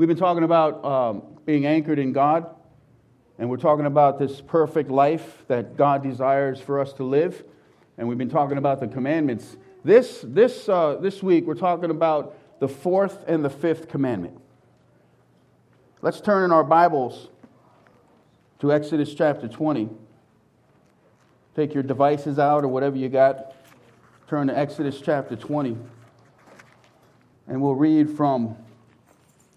We've been talking about um, being anchored in God, and we're talking about this perfect life that God desires for us to live, and we've been talking about the commandments. This, this, uh, this week, we're talking about the fourth and the fifth commandment. Let's turn in our Bibles to Exodus chapter 20. Take your devices out or whatever you got. Turn to Exodus chapter 20. And we'll read from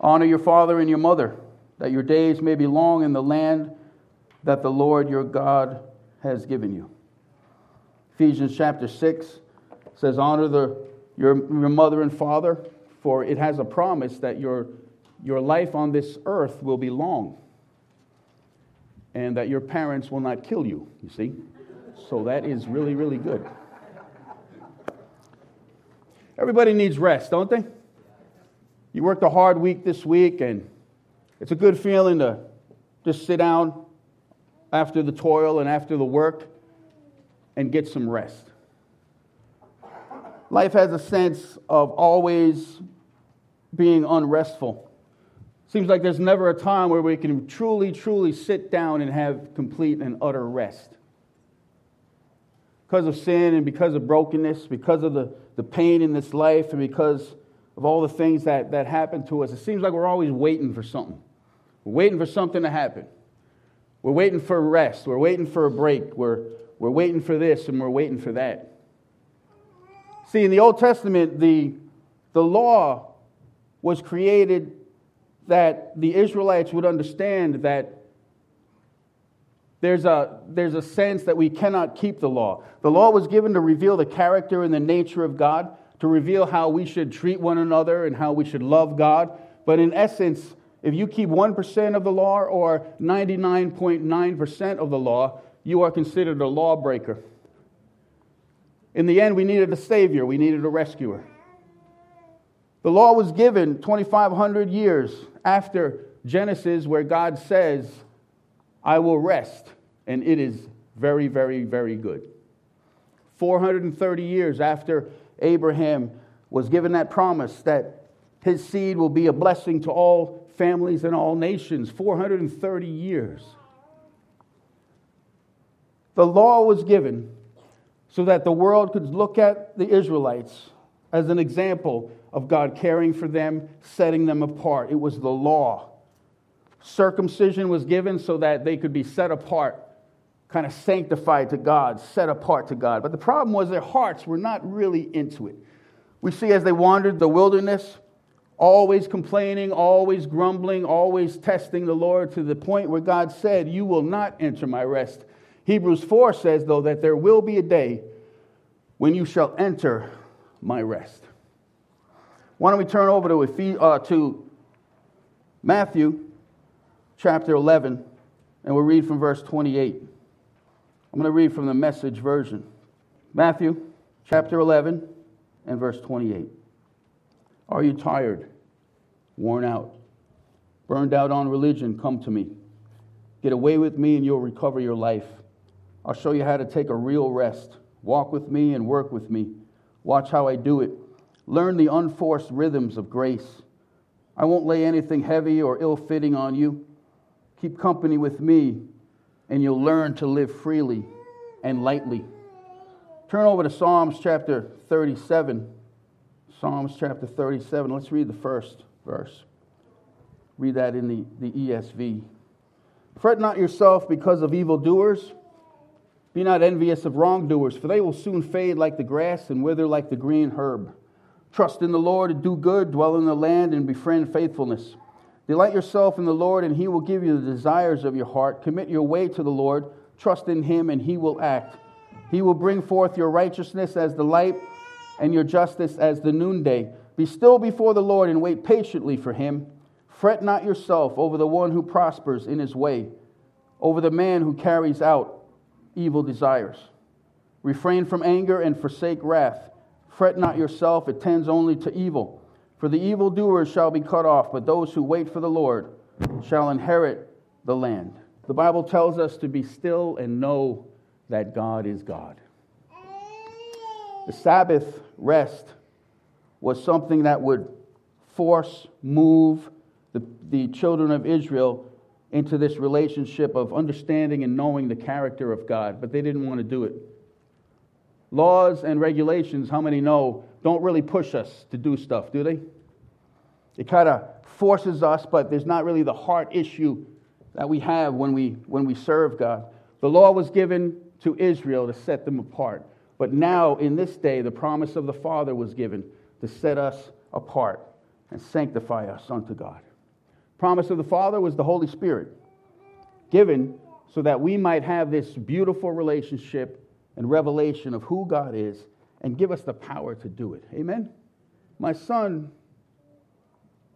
Honor your father and your mother, that your days may be long in the land that the Lord your God has given you. Ephesians chapter 6 says, Honor the, your, your mother and father, for it has a promise that your, your life on this earth will be long and that your parents will not kill you, you see? So that is really, really good. Everybody needs rest, don't they? You worked a hard week this week, and it's a good feeling to just sit down after the toil and after the work and get some rest. Life has a sense of always being unrestful. Seems like there's never a time where we can truly, truly sit down and have complete and utter rest. Because of sin and because of brokenness, because of the, the pain in this life, and because of all the things that, that happen to us. It seems like we're always waiting for something. We're waiting for something to happen. We're waiting for rest. We're waiting for a break. We're, we're waiting for this and we're waiting for that. See, in the Old Testament, the, the law was created that the Israelites would understand that there's a, there's a sense that we cannot keep the law. The law was given to reveal the character and the nature of God to reveal how we should treat one another and how we should love God. But in essence, if you keep 1% of the law or 99.9% of the law, you are considered a lawbreaker. In the end, we needed a savior, we needed a rescuer. The law was given 2,500 years after Genesis, where God says, I will rest, and it is very, very, very good. 430 years after Abraham was given that promise that his seed will be a blessing to all families and all nations 430 years. The law was given so that the world could look at the Israelites as an example of God caring for them, setting them apart. It was the law. Circumcision was given so that they could be set apart kind of sanctified to God, set apart to God. But the problem was their hearts were not really into it. We see as they wandered the wilderness, always complaining, always grumbling, always testing the Lord to the point where God said, You will not enter my rest. Hebrews 4 says, though, that there will be a day when you shall enter my rest. Why don't we turn over to, uh, to Matthew chapter 11, and we'll read from verse 28. I'm going to read from the message version. Matthew chapter 11 and verse 28. Are you tired, worn out, burned out on religion? Come to me. Get away with me and you'll recover your life. I'll show you how to take a real rest. Walk with me and work with me. Watch how I do it. Learn the unforced rhythms of grace. I won't lay anything heavy or ill fitting on you. Keep company with me and you'll learn to live freely and lightly. Turn over to Psalms chapter 37. Psalms chapter 37. Let's read the first verse. Read that in the, the ESV. Fret not yourself because of evildoers. Be not envious of wrongdoers, for they will soon fade like the grass and wither like the green herb. Trust in the Lord and do good, dwell in the land and befriend faithfulness. Delight yourself in the Lord, and he will give you the desires of your heart. Commit your way to the Lord. Trust in him, and he will act. He will bring forth your righteousness as the light and your justice as the noonday. Be still before the Lord and wait patiently for him. Fret not yourself over the one who prospers in his way, over the man who carries out evil desires. Refrain from anger and forsake wrath. Fret not yourself, it tends only to evil. For the evildoers shall be cut off, but those who wait for the Lord shall inherit the land. The Bible tells us to be still and know that God is God. The Sabbath rest was something that would force, move the, the children of Israel into this relationship of understanding and knowing the character of God, but they didn't want to do it. Laws and regulations, how many know, don't really push us to do stuff, do they? It kind of forces us, but there's not really the heart issue that we have when we, when we serve God. The law was given to Israel to set them apart. But now, in this day, the promise of the Father was given to set us apart and sanctify us unto God. Promise of the Father was the Holy Spirit, given so that we might have this beautiful relationship and revelation of who God is and give us the power to do it. Amen? My son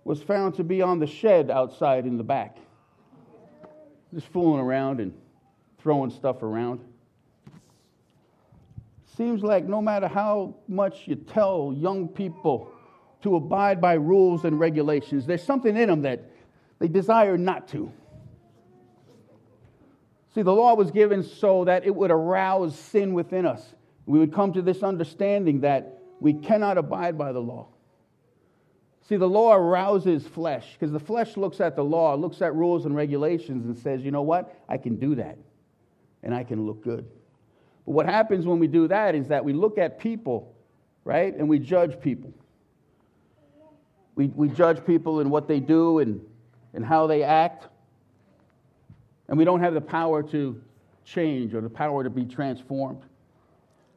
was found to be on the shed outside in the back, just fooling around and throwing stuff around. Seems like no matter how much you tell young people to abide by rules and regulations, there's something in them that they desire not to. See, the law was given so that it would arouse sin within us. We would come to this understanding that we cannot abide by the law. See, the law arouses flesh because the flesh looks at the law, looks at rules and regulations, and says, you know what? I can do that and I can look good. But what happens when we do that is that we look at people, right, and we judge people. We, we judge people in what they do and, and how they act. And we don't have the power to change or the power to be transformed.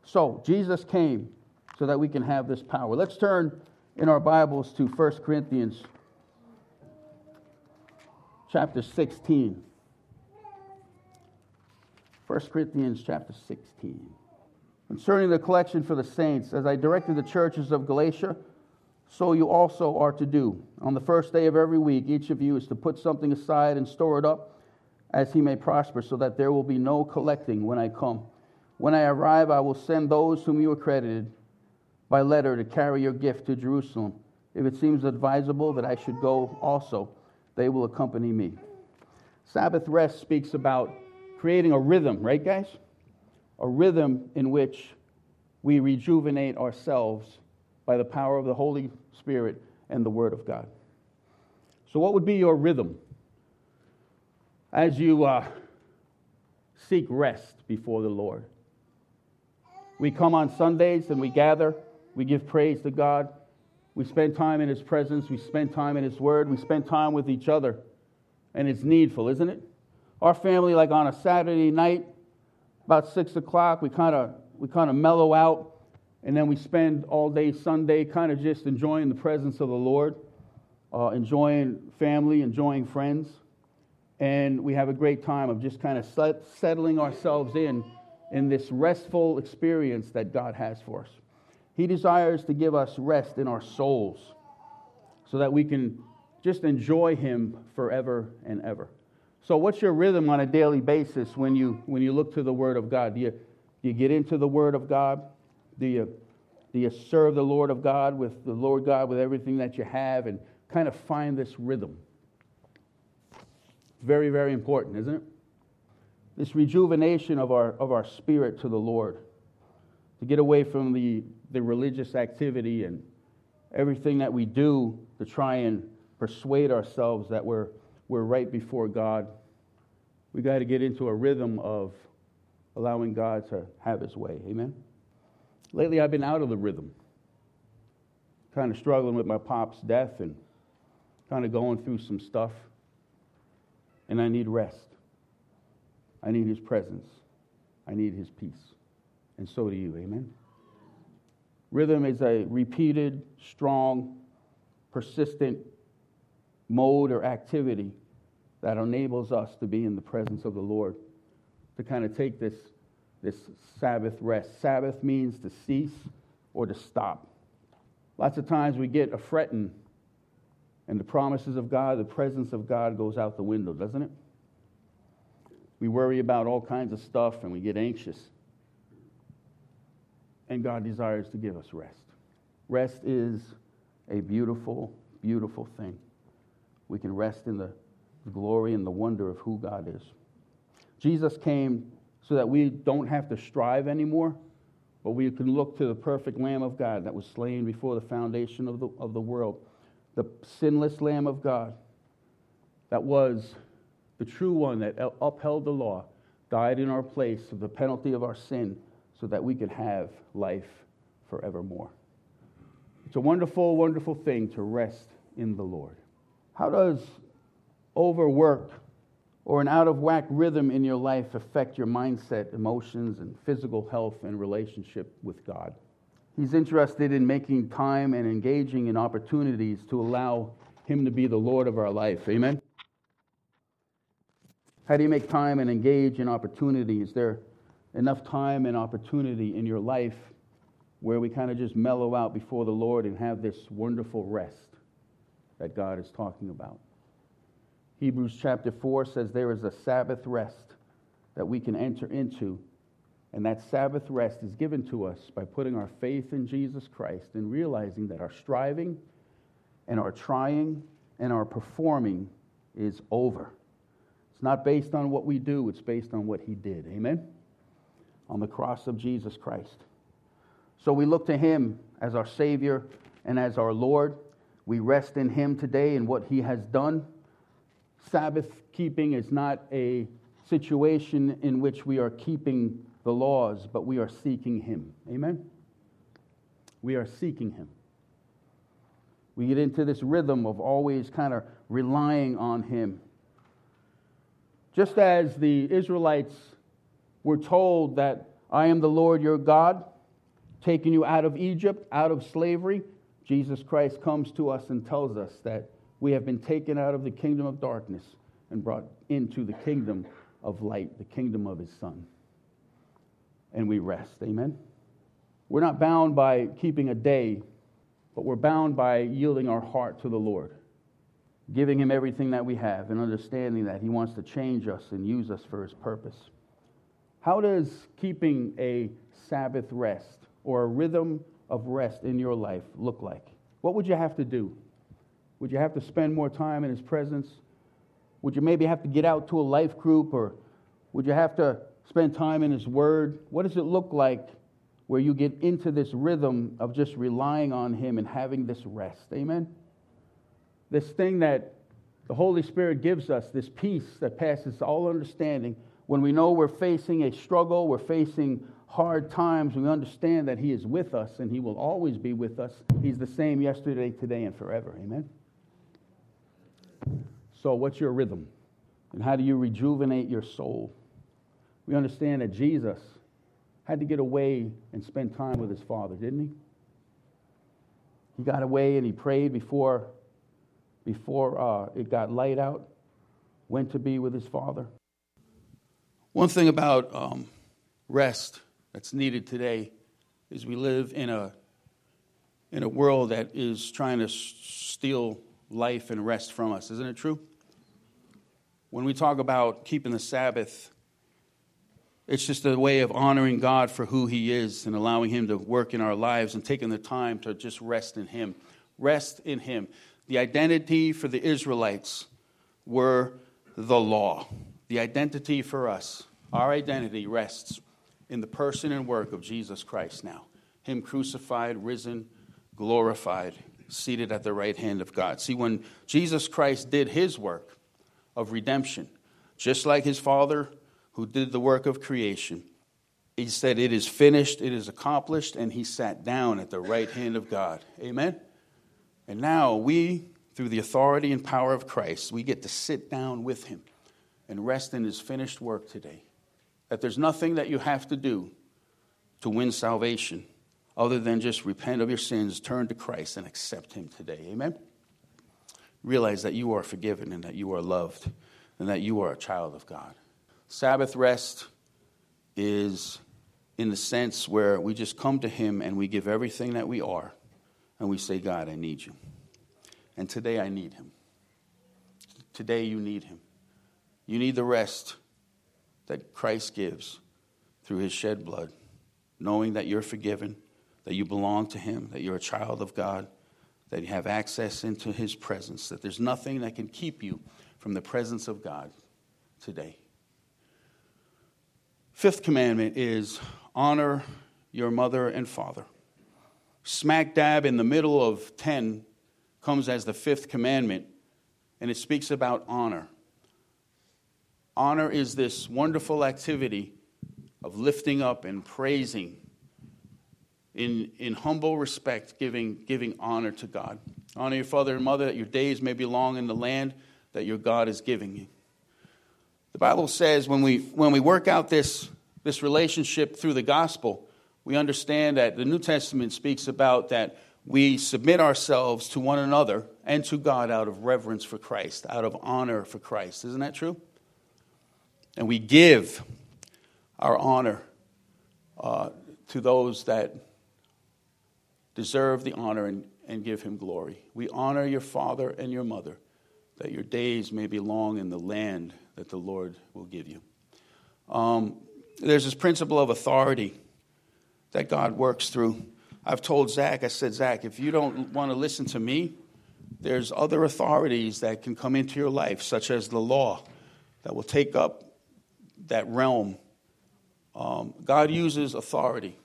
So, Jesus came so that we can have this power. Let's turn in our Bibles to 1 Corinthians chapter 16. 1 Corinthians chapter 16. Concerning the collection for the saints, as I directed the churches of Galatia, so you also are to do. On the first day of every week, each of you is to put something aside and store it up as he may prosper, so that there will be no collecting when I come. When I arrive, I will send those whom you accredited by letter to carry your gift to Jerusalem. If it seems advisable that I should go also, they will accompany me. Sabbath rest speaks about creating a rhythm, right, guys? A rhythm in which we rejuvenate ourselves by the power of the Holy Spirit and the Word of God. So, what would be your rhythm as you uh, seek rest before the Lord? We come on Sundays and we gather, we give praise to God, we spend time in His presence, we spend time in His Word, we spend time with each other, and it's needful, isn't it? Our family, like on a Saturday night, about six o'clock, we kind of we kind of mellow out, and then we spend all day Sunday kind of just enjoying the presence of the Lord, uh, enjoying family, enjoying friends, and we have a great time of just kind of set, settling ourselves in in this restful experience that God has for us. He desires to give us rest in our souls so that we can just enjoy Him forever and ever. So, what's your rhythm on a daily basis when you, when you look to the Word of God? Do you, do you get into the Word of God? Do you, do you serve the Lord of God with the Lord God with everything that you have and kind of find this rhythm? Very, very important, isn't it? This rejuvenation of our, of our spirit to the Lord, to get away from the, the religious activity and everything that we do to try and persuade ourselves that we're we're right before God. We got to get into a rhythm of allowing God to have his way. Amen? Lately, I've been out of the rhythm, kind of struggling with my pop's death and kind of going through some stuff. And I need rest. I need his presence. I need his peace. And so do you. Amen? Rhythm is a repeated, strong, persistent mode or activity that enables us to be in the presence of the Lord, to kind of take this, this Sabbath rest. Sabbath means to cease or to stop. Lots of times we get a fretting And the promises of God, the presence of God goes out the window, doesn't it? We worry about all kinds of stuff and we get anxious. And God desires to give us rest. Rest is a beautiful, beautiful thing. We can rest in the glory and the wonder of who God is. Jesus came so that we don't have to strive anymore, but we can look to the perfect Lamb of God that was slain before the foundation of the, of the world, the sinless Lamb of God that was the true one that upheld the law, died in our place of the penalty of our sin so that we could have life forevermore. It's a wonderful, wonderful thing to rest in the Lord. How does overwork or an out of whack rhythm in your life affect your mindset, emotions, and physical health and relationship with God? He's interested in making time and engaging in opportunities to allow Him to be the Lord of our life. Amen? How do you make time and engage in opportunities? Is there enough time and opportunity in your life where we kind of just mellow out before the Lord and have this wonderful rest that God is talking about? Hebrews chapter 4 says there is a Sabbath rest that we can enter into. And that Sabbath rest is given to us by putting our faith in Jesus Christ and realizing that our striving and our trying and our performing is over. It's not based on what we do, it's based on what He did. Amen? On the cross of Jesus Christ. So we look to Him as our Savior and as our Lord. We rest in Him today and what He has done. Sabbath keeping is not a situation in which we are keeping the laws, but we are seeking Him. Amen? We are seeking Him. We get into this rhythm of always kind of relying on Him. Just as the Israelites were told that I am the Lord your God, taking you out of Egypt, out of slavery, Jesus Christ comes to us and tells us that we have been taken out of the kingdom of darkness and brought into the kingdom of light, the kingdom of his son. And we rest. Amen? We're not bound by keeping a day, but we're bound by yielding our heart to the Lord, giving him everything that we have, and understanding that he wants to change us and use us for his purpose. How does keeping a Sabbath rest or a rhythm of rest in your life look like? What would you have to do? Would you have to spend more time in His presence? Would you maybe have to get out to a life group or would you have to spend time in His Word? What does it look like where you get into this rhythm of just relying on Him and having this rest? Amen? This thing that the Holy Spirit gives us, this peace that passes all understanding, when we know we're facing a struggle, we're facing hard times, we understand that He is with us and He will always be with us. He's the same yesterday, today, and forever. Amen? So, what's your rhythm? And how do you rejuvenate your soul? We understand that Jesus had to get away and spend time with his Father, didn't he? He got away and he prayed before, before uh, it got light out, went to be with his Father. One thing about um, rest that's needed today is we live in a, in a world that is trying to steal life and rest from us. Isn't it true? When we talk about keeping the Sabbath, it's just a way of honoring God for who He is and allowing Him to work in our lives and taking the time to just rest in Him. Rest in Him. The identity for the Israelites were the law. The identity for us, our identity rests in the person and work of Jesus Christ now. Him crucified, risen, glorified seated at the right hand of God. See, when Jesus Christ did his work of redemption, just like his Father who did the work of creation, he said, It is finished, it is accomplished, and he sat down at the right hand of God. Amen? And now we, through the authority and power of Christ, we get to sit down with him and rest in his finished work today. That there's nothing that you have to do to win salvation other than just repent of your sins, turn to Christ, and accept Him today. Amen? Realize that you are forgiven and that you are loved and that you are a child of God. Sabbath rest is in the sense where we just come to Him and we give everything that we are and we say, God, I need you. And today I need him. Today you need him. You need the rest that Christ gives through his shed blood, knowing that you're forgiven, that you belong to him, that you're a child of God, that you have access into his presence, that there's nothing that can keep you from the presence of God today. Fifth commandment is honor your mother and father. Smack dab in the middle of 10 comes as the fifth commandment, and it speaks about honor. Honor is this wonderful activity of lifting up and praising in, in humble respect, giving, giving honor to God. Honor your father and mother that your days may be long in the land that your God is giving you. The Bible says when we, when we work out this, this relationship through the gospel, we understand that the New Testament speaks about that we submit ourselves to one another and to God out of reverence for Christ, out of honor for Christ. Isn't that true? And we give our honor uh, to those that deserve the honor and, and give him glory. We honor your father and your mother, that your days may be long in the land that the Lord will give you. Um, there's this principle of authority that God works through. I've told Zach, I said, Zach, if you don't want to listen to me, there's other authorities that can come into your life, such as the law, that will take up that realm. Um, God uses authority,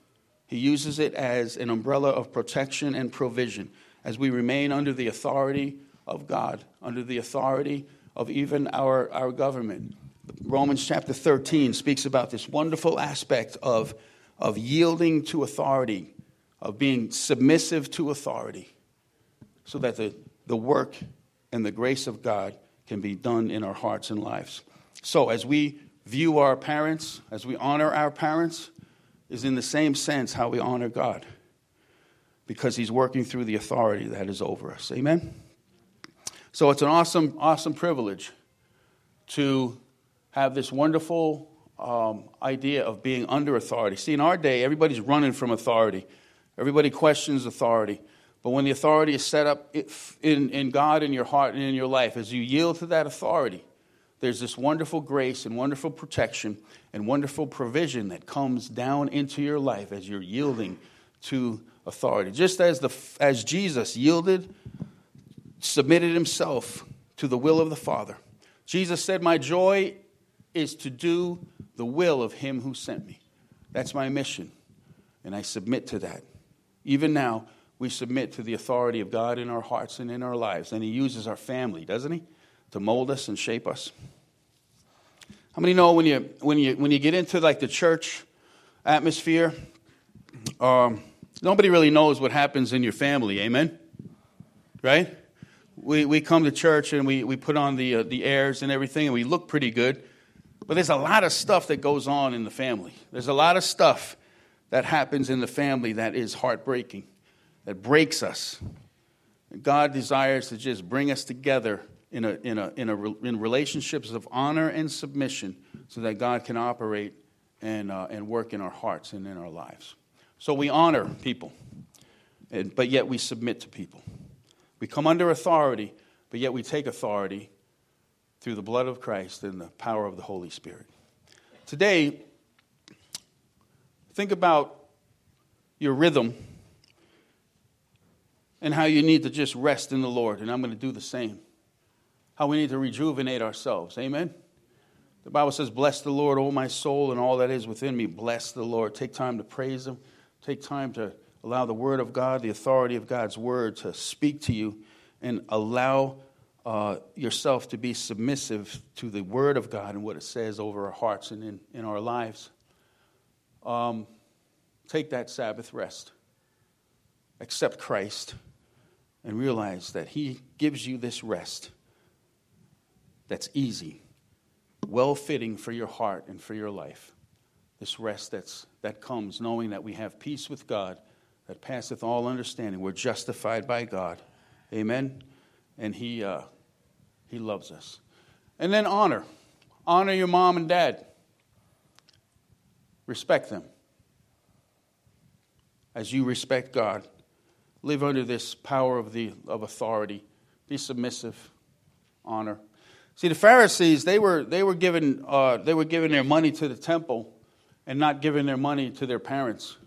He uses it as an umbrella of protection and provision as we remain under the authority of God, under the authority of even our, our government. Romans chapter 13 speaks about this wonderful aspect of, of yielding to authority, of being submissive to authority, so that the, the work and the grace of God can be done in our hearts and lives. So, as we view our parents, as we honor our parents, is in the same sense how we honor God, because He's working through the authority that is over us. Amen? So it's an awesome, awesome privilege to have this wonderful um, idea of being under authority. See, in our day, everybody's running from authority, everybody questions authority. But when the authority is set up in, in God, in your heart, and in your life, as you yield to that authority, there's this wonderful grace and wonderful protection and wonderful provision that comes down into your life as you're yielding to authority. Just as, the, as Jesus yielded submitted himself to the will of the Father. Jesus said, My joy is to do the will of him who sent me. That's my mission, and I submit to that. Even now, we submit to the authority of God in our hearts and in our lives, and he uses our family, doesn't he, to mold us and shape us. How many know when you when you when you get into like the church atmosphere, um, nobody really knows what happens in your family, amen? Right? We, we come to church and we, we put on the, uh, the airs and everything and we look pretty good. But there's a lot of stuff that goes on in the family. There's a lot of stuff that happens in the family that is heartbreaking, that breaks us. God desires to just bring us together in, a, in, a, in, a, in relationships of honor and submission so that God can operate and, uh, and work in our hearts and in our lives. So we honor people, and, but yet we submit to people. We come under authority, but yet we take authority through the blood of Christ and the power of the Holy Spirit. Today, think about your rhythm and how you need to just rest in the Lord, and I'm going to do the same. How we need to rejuvenate ourselves. Amen? The Bible says, Bless the Lord, O my soul, and all that is within me. Bless the Lord. Take time to praise Him. Take time to Allow the Word of God, the authority of God's Word, to speak to you and allow uh, yourself to be submissive to the Word of God and what it says over our hearts and in, in our lives. Um, take that Sabbath rest. Accept Christ and realize that He gives you this rest that's easy, well fitting for your heart and for your life. This rest that's, that comes knowing that we have peace with God that passeth all understanding. We're justified by God. Amen. And He, uh, he loves us. And then honor. Honor your mom and dad. Respect them. As you respect God, live under this power of, the, of authority. Be submissive. Honor. See, the Pharisees, they were, they were, giving, uh, they were giving their money to the temple and not giving their money to their parents.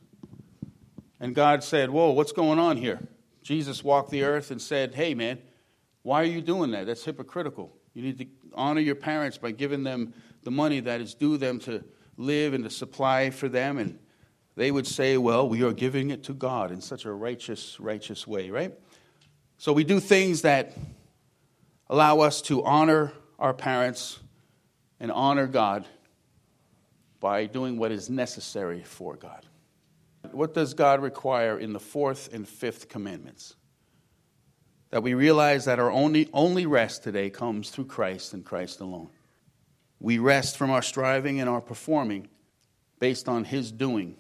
And God said, Whoa, what's going on here? Jesus walked the earth and said, Hey, man, why are you doing that? That's hypocritical. You need to honor your parents by giving them the money that is due them to live and to supply for them. And they would say, Well, we are giving it to God in such a righteous, righteous way, right? So we do things that allow us to honor our parents and honor God by doing what is necessary for God. What does God require in the fourth and fifth commandments? That we realize that our only, only rest today comes through Christ and Christ alone. We rest from our striving and our performing based on His doing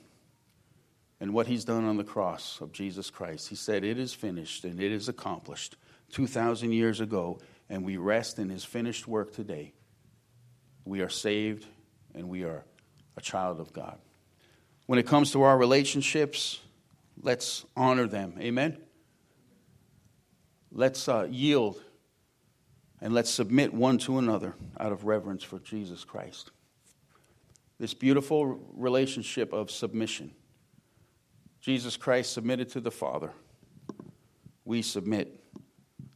and what He's done on the cross of Jesus Christ. He said, It is finished and it is accomplished 2,000 years ago, and we rest in His finished work today. We are saved and we are a child of God. When it comes to our relationships, let's honor them. Amen? Let's uh, yield and let's submit one to another out of reverence for Jesus Christ. This beautiful relationship of submission. Jesus Christ submitted to the Father. We submit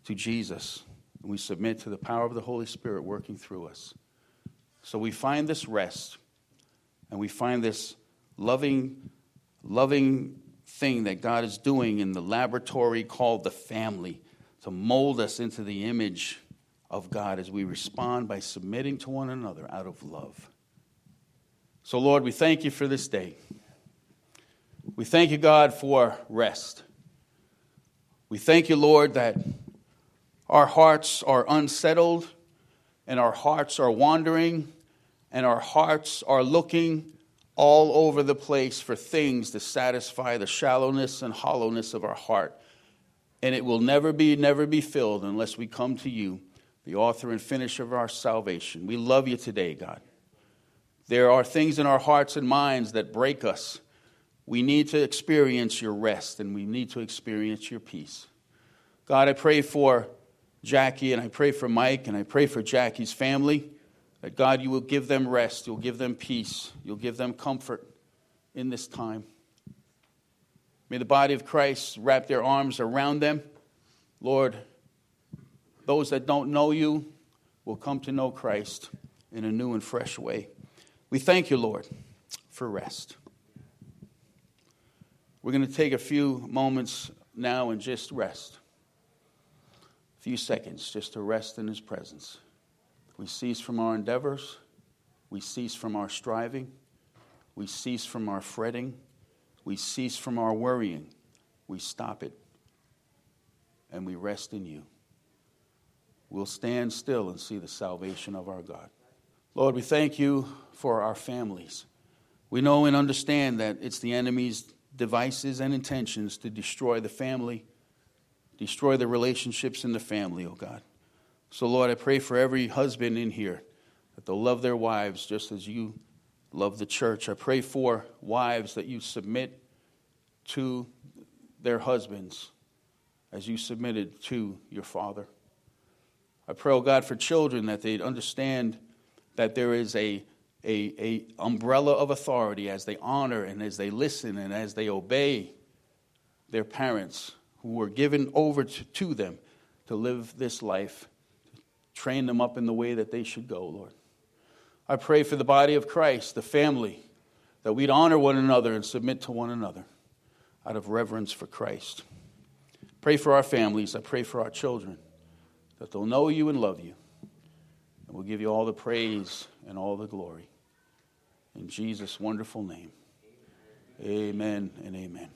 to Jesus. We submit to the power of the Holy Spirit working through us. So we find this rest and we find this loving, loving thing that God is doing in the laboratory called the family to mold us into the image of God as we respond by submitting to one another out of love. So, Lord, we thank you for this day. We thank you, God, for rest. We thank you, Lord, that our hearts are unsettled and our hearts are wandering and our hearts are looking all over the place for things to satisfy the shallowness and hollowness of our heart. And it will never be, never be filled unless we come to you, the author and finisher of our salvation. We love you today, God. There are things in our hearts and minds that break us. We need to experience your rest and we need to experience your peace. God, I pray for Jackie and I pray for Mike and I pray for Jackie's family. That God, you will give them rest, you'll give them peace, you'll give them comfort in this time. May the body of Christ wrap their arms around them. Lord, those that don't know you will come to know Christ in a new and fresh way. We thank you, Lord, for rest. We're going to take a few moments now and just rest. A few seconds just to rest in His presence. We cease from our endeavors. We cease from our striving. We cease from our fretting. We cease from our worrying. We stop it. And we rest in you. We'll stand still and see the salvation of our God. Lord, we thank you for our families. We know and understand that it's the enemy's devices and intentions to destroy the family, destroy the relationships in the family, oh God. So, Lord, I pray for every husband in here that they'll love their wives just as you love the church. I pray for wives that you submit to their husbands as you submitted to your father. I pray, oh God, for children that they'd understand that there is a, a, a umbrella of authority as they honor and as they listen and as they obey their parents who were given over to, to them to live this life Train them up in the way that they should go, Lord. I pray for the body of Christ, the family, that we'd honor one another and submit to one another out of reverence for Christ. Pray for our families. I pray for our children that they'll know you and love you. And we'll give you all the praise and all the glory. In Jesus' wonderful name, amen and amen.